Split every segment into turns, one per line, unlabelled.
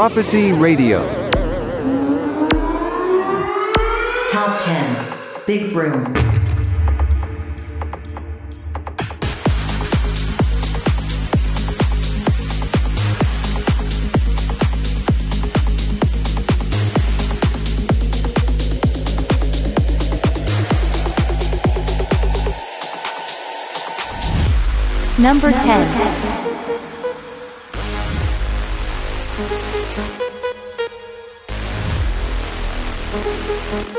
Prophecy Radio.
Top 10 Big Room.
Number 10. Thank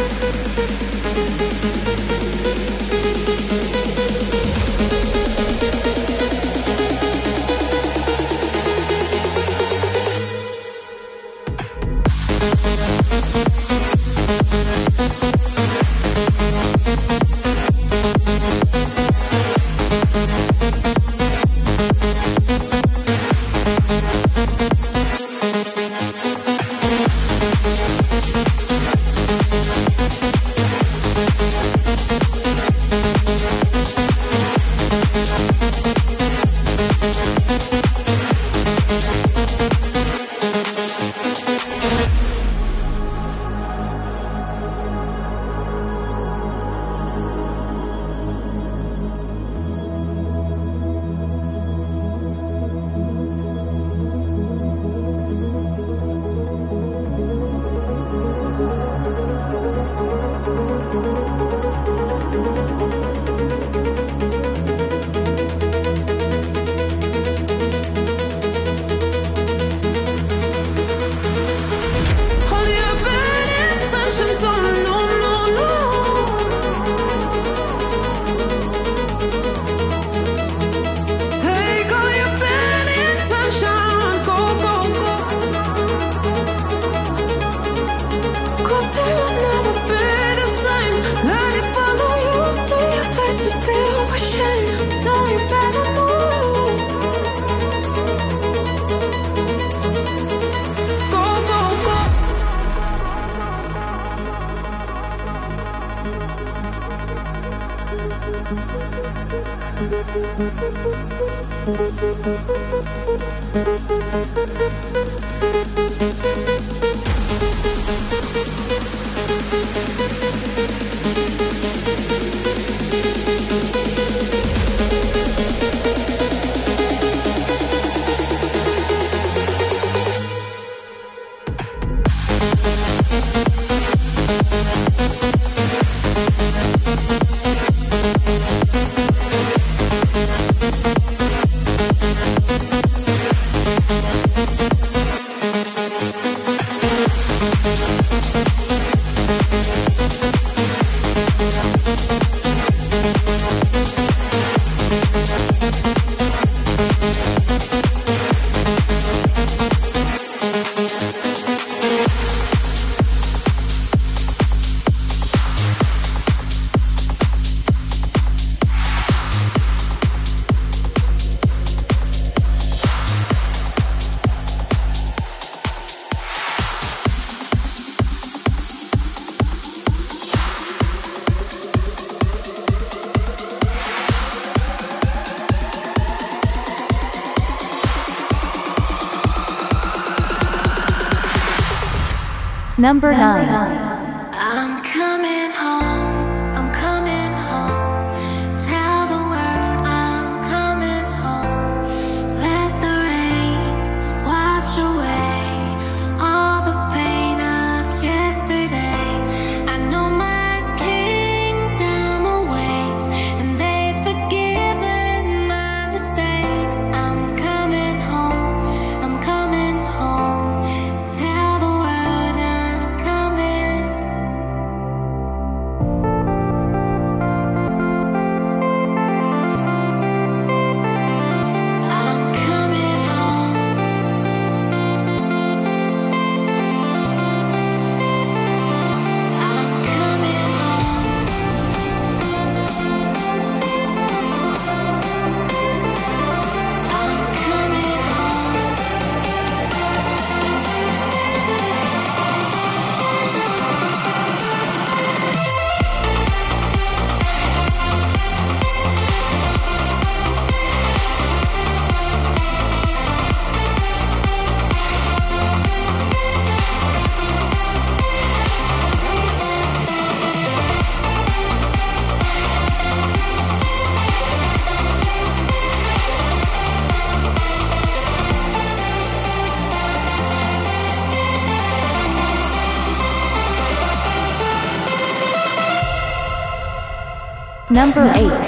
you. Number 9. Number 8.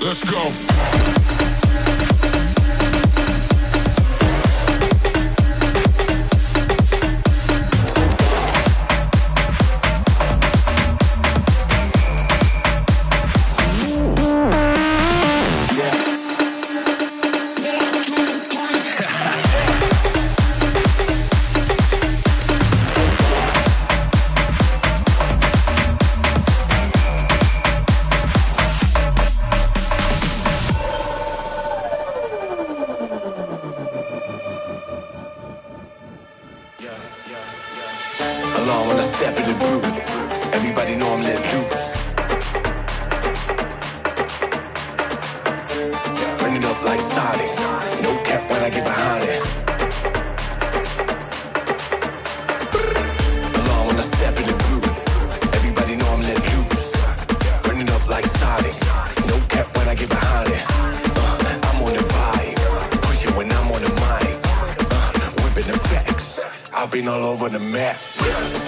Let's go.
All over the map.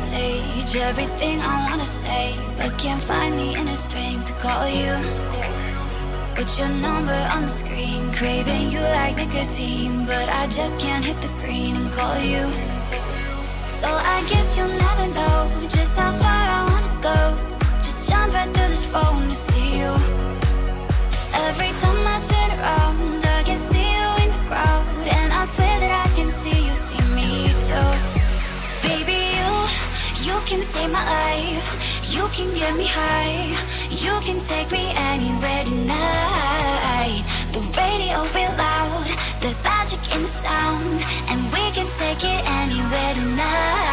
Everything I wanna say, but can't find the inner strength to call you. Put your number on the screen, craving you like nicotine, but I just can't hit the green and call you. So I guess you'll never know just how far I wanna go. Just jump right through this phone to see you. Every time I turn around, I can see you in the crowd, can save my life. You can get me high. You can take me anywhere tonight. The radio real loud. There's magic in the sound, and we can take it anywhere tonight.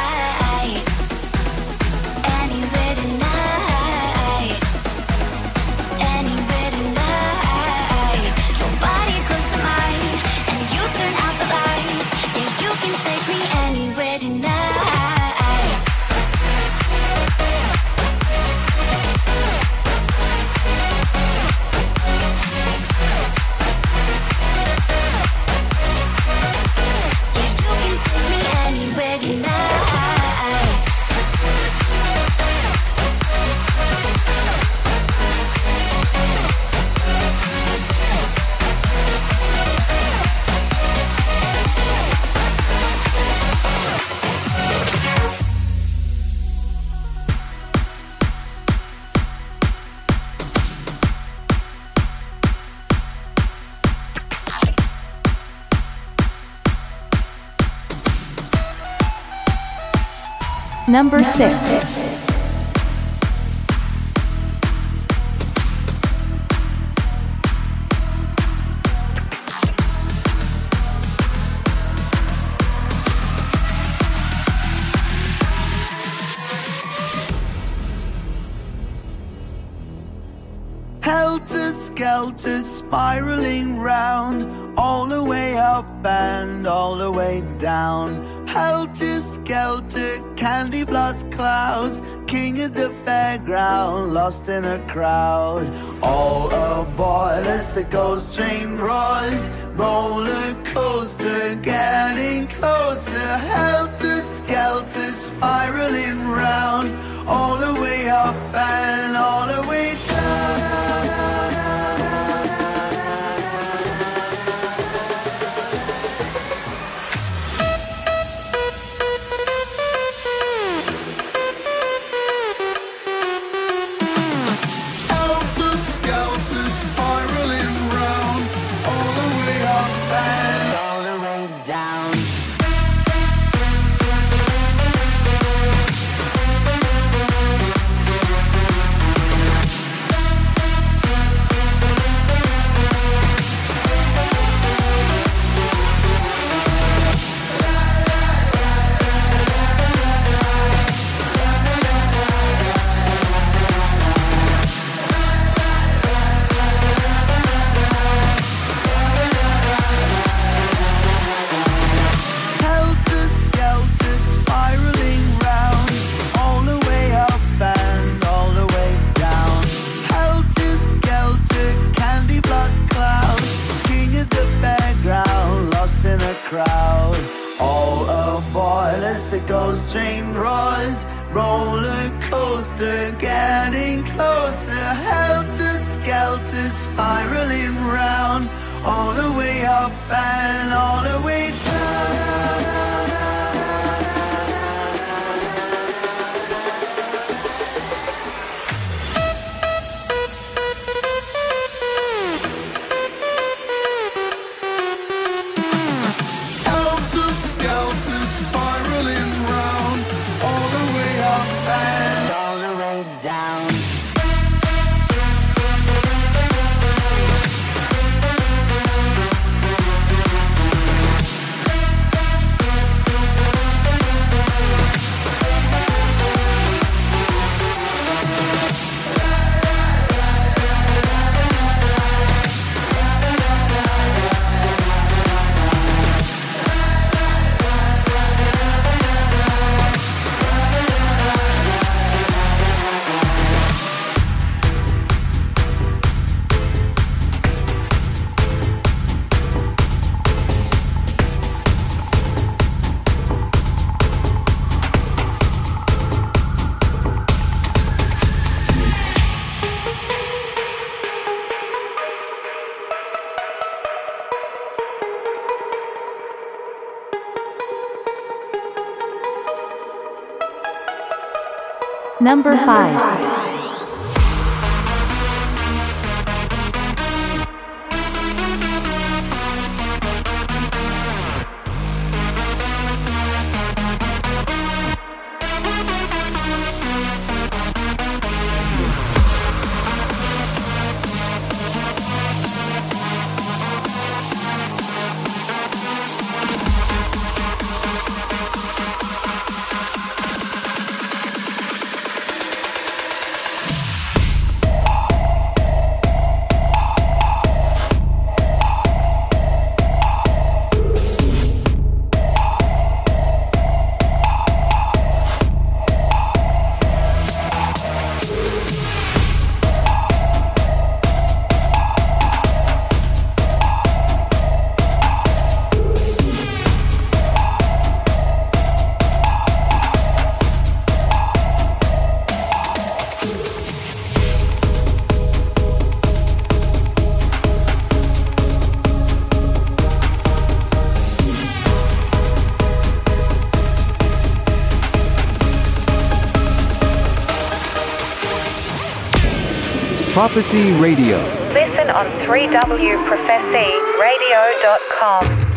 Number 6.
Helter skelter spiraling round all the way up and all the way down Helter skelter, candy floss clouds, king of the fairground, lost in a crowd. All aboard as the ghost train roars, roller coaster, getting closer. Helter skelter, spiraling round. all the way up and all the way
Number 5
Prophecy Radio.
Listen on 3WProphecyRadio.com.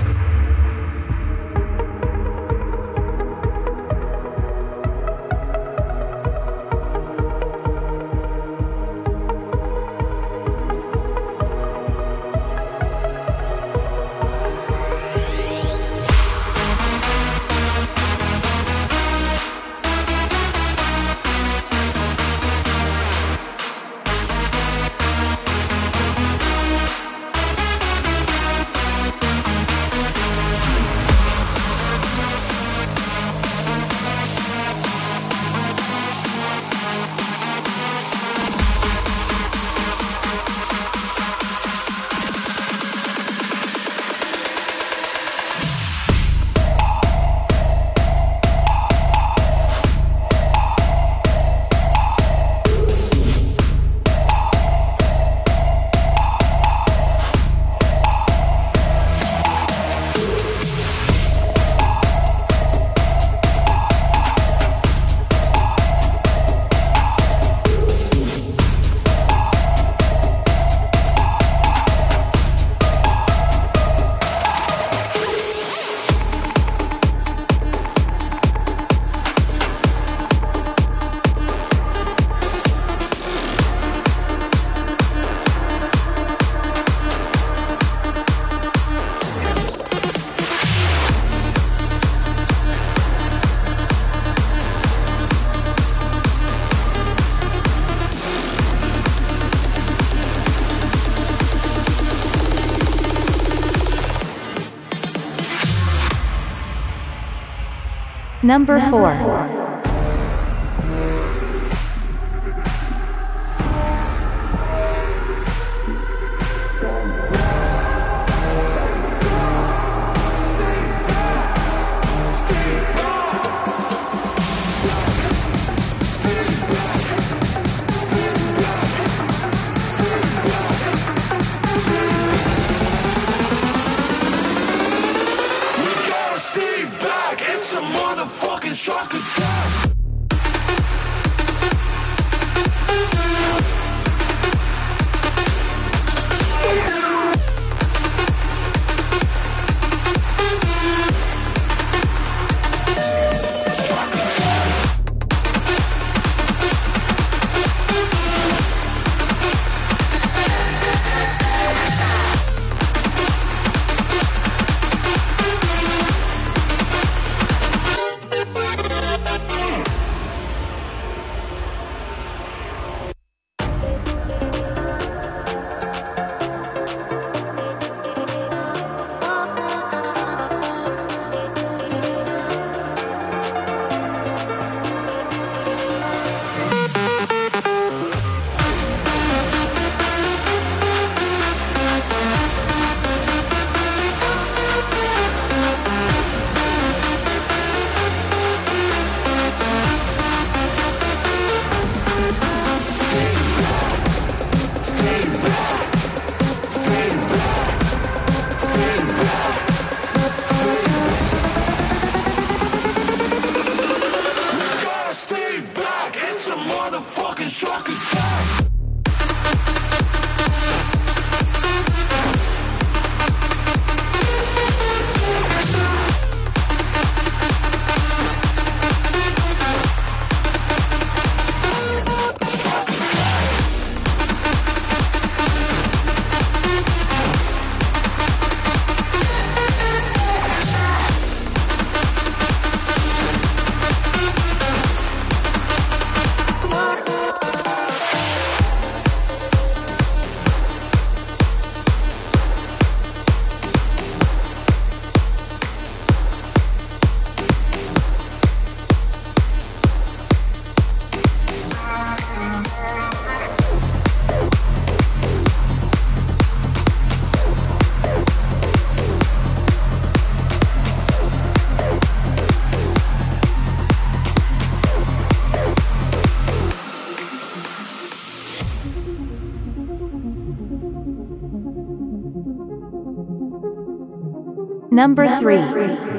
Number 4. Number 3.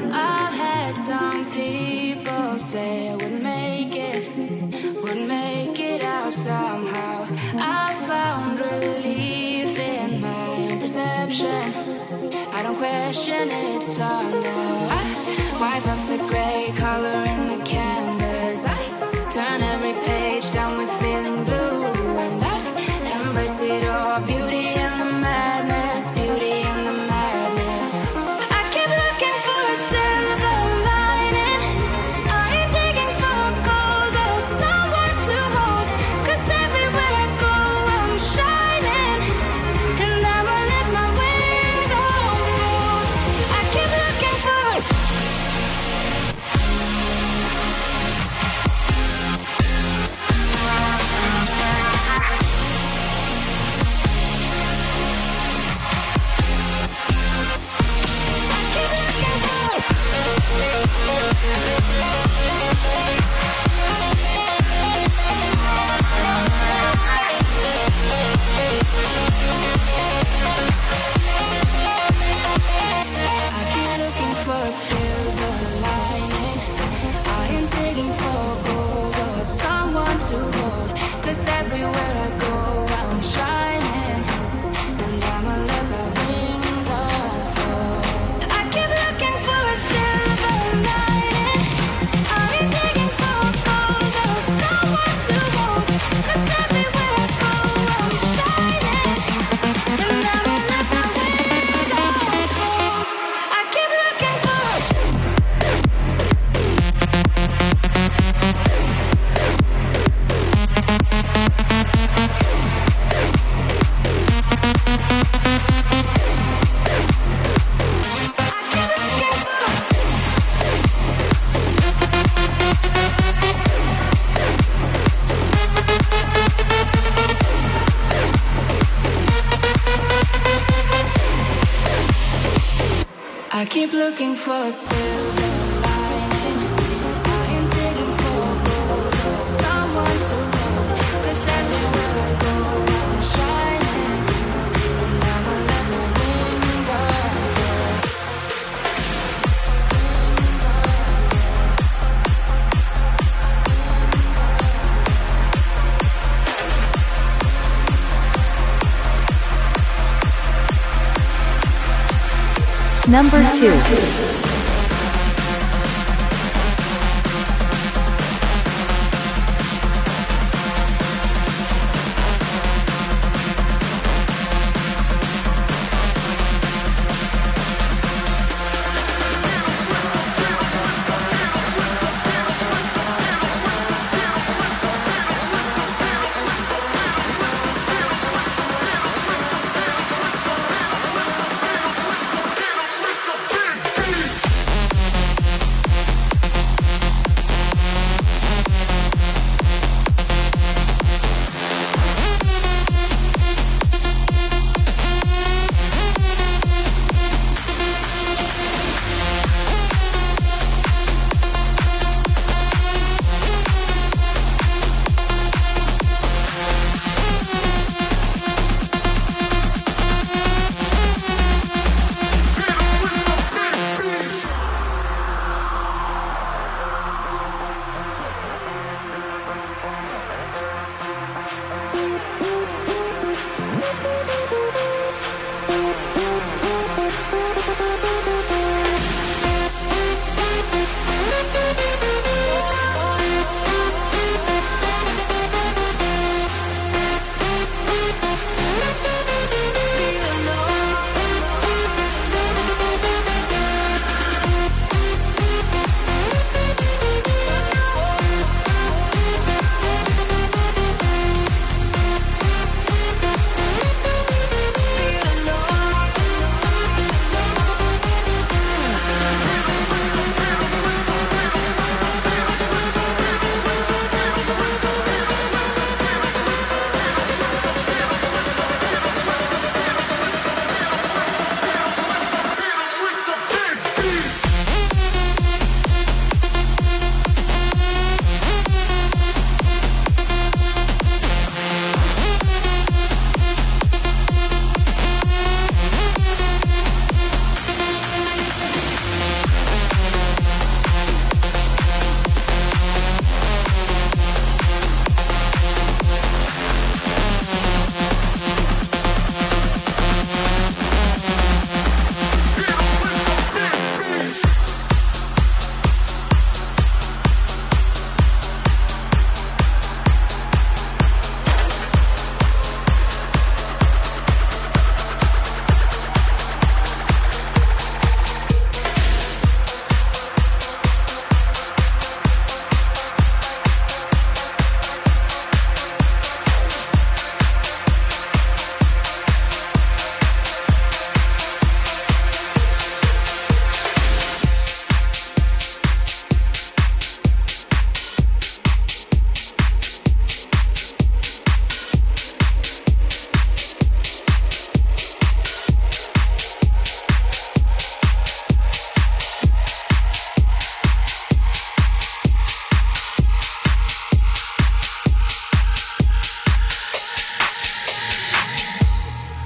Number 2.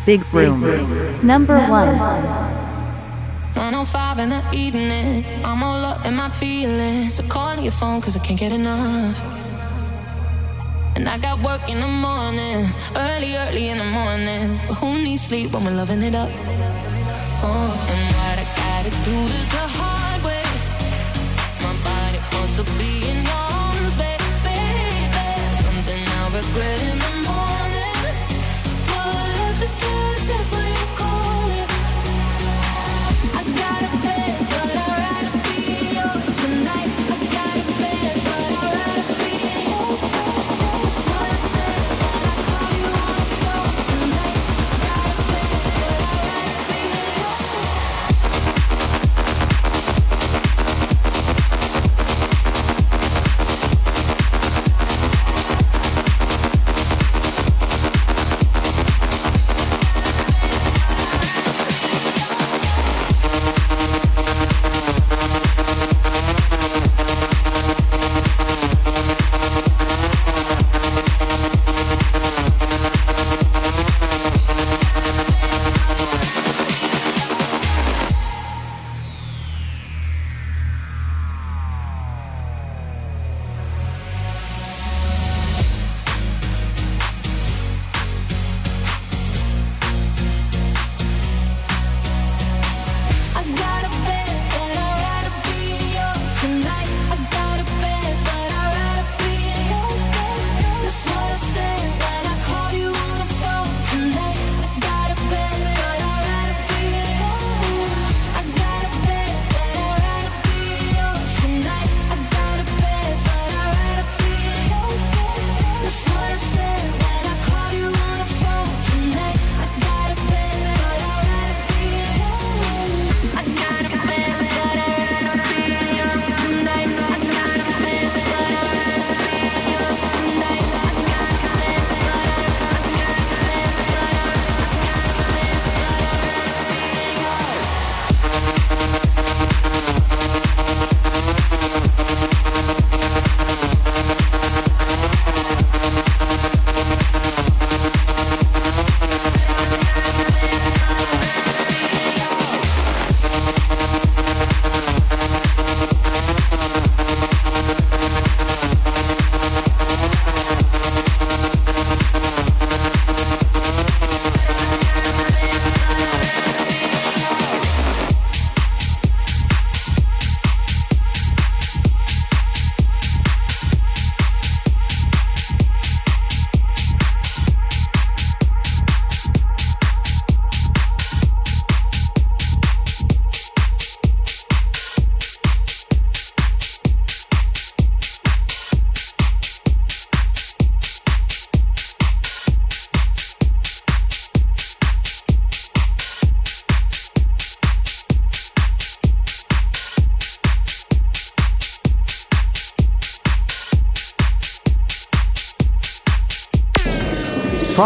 Big Room. Number 1.
105 in the evening. I'm all up in my feelings. So calling your phone cause I can't get enough. And I got work in the morning, early, early in the morning. But who needs sleep when we're loving it up? Oh, and what I gotta do is the hard way. My body wants to be in arms, baby. Something I'll regret in the can't resist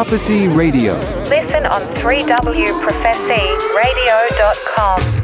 Prophecy Radio.
Listen on 3wprophecyradio.com.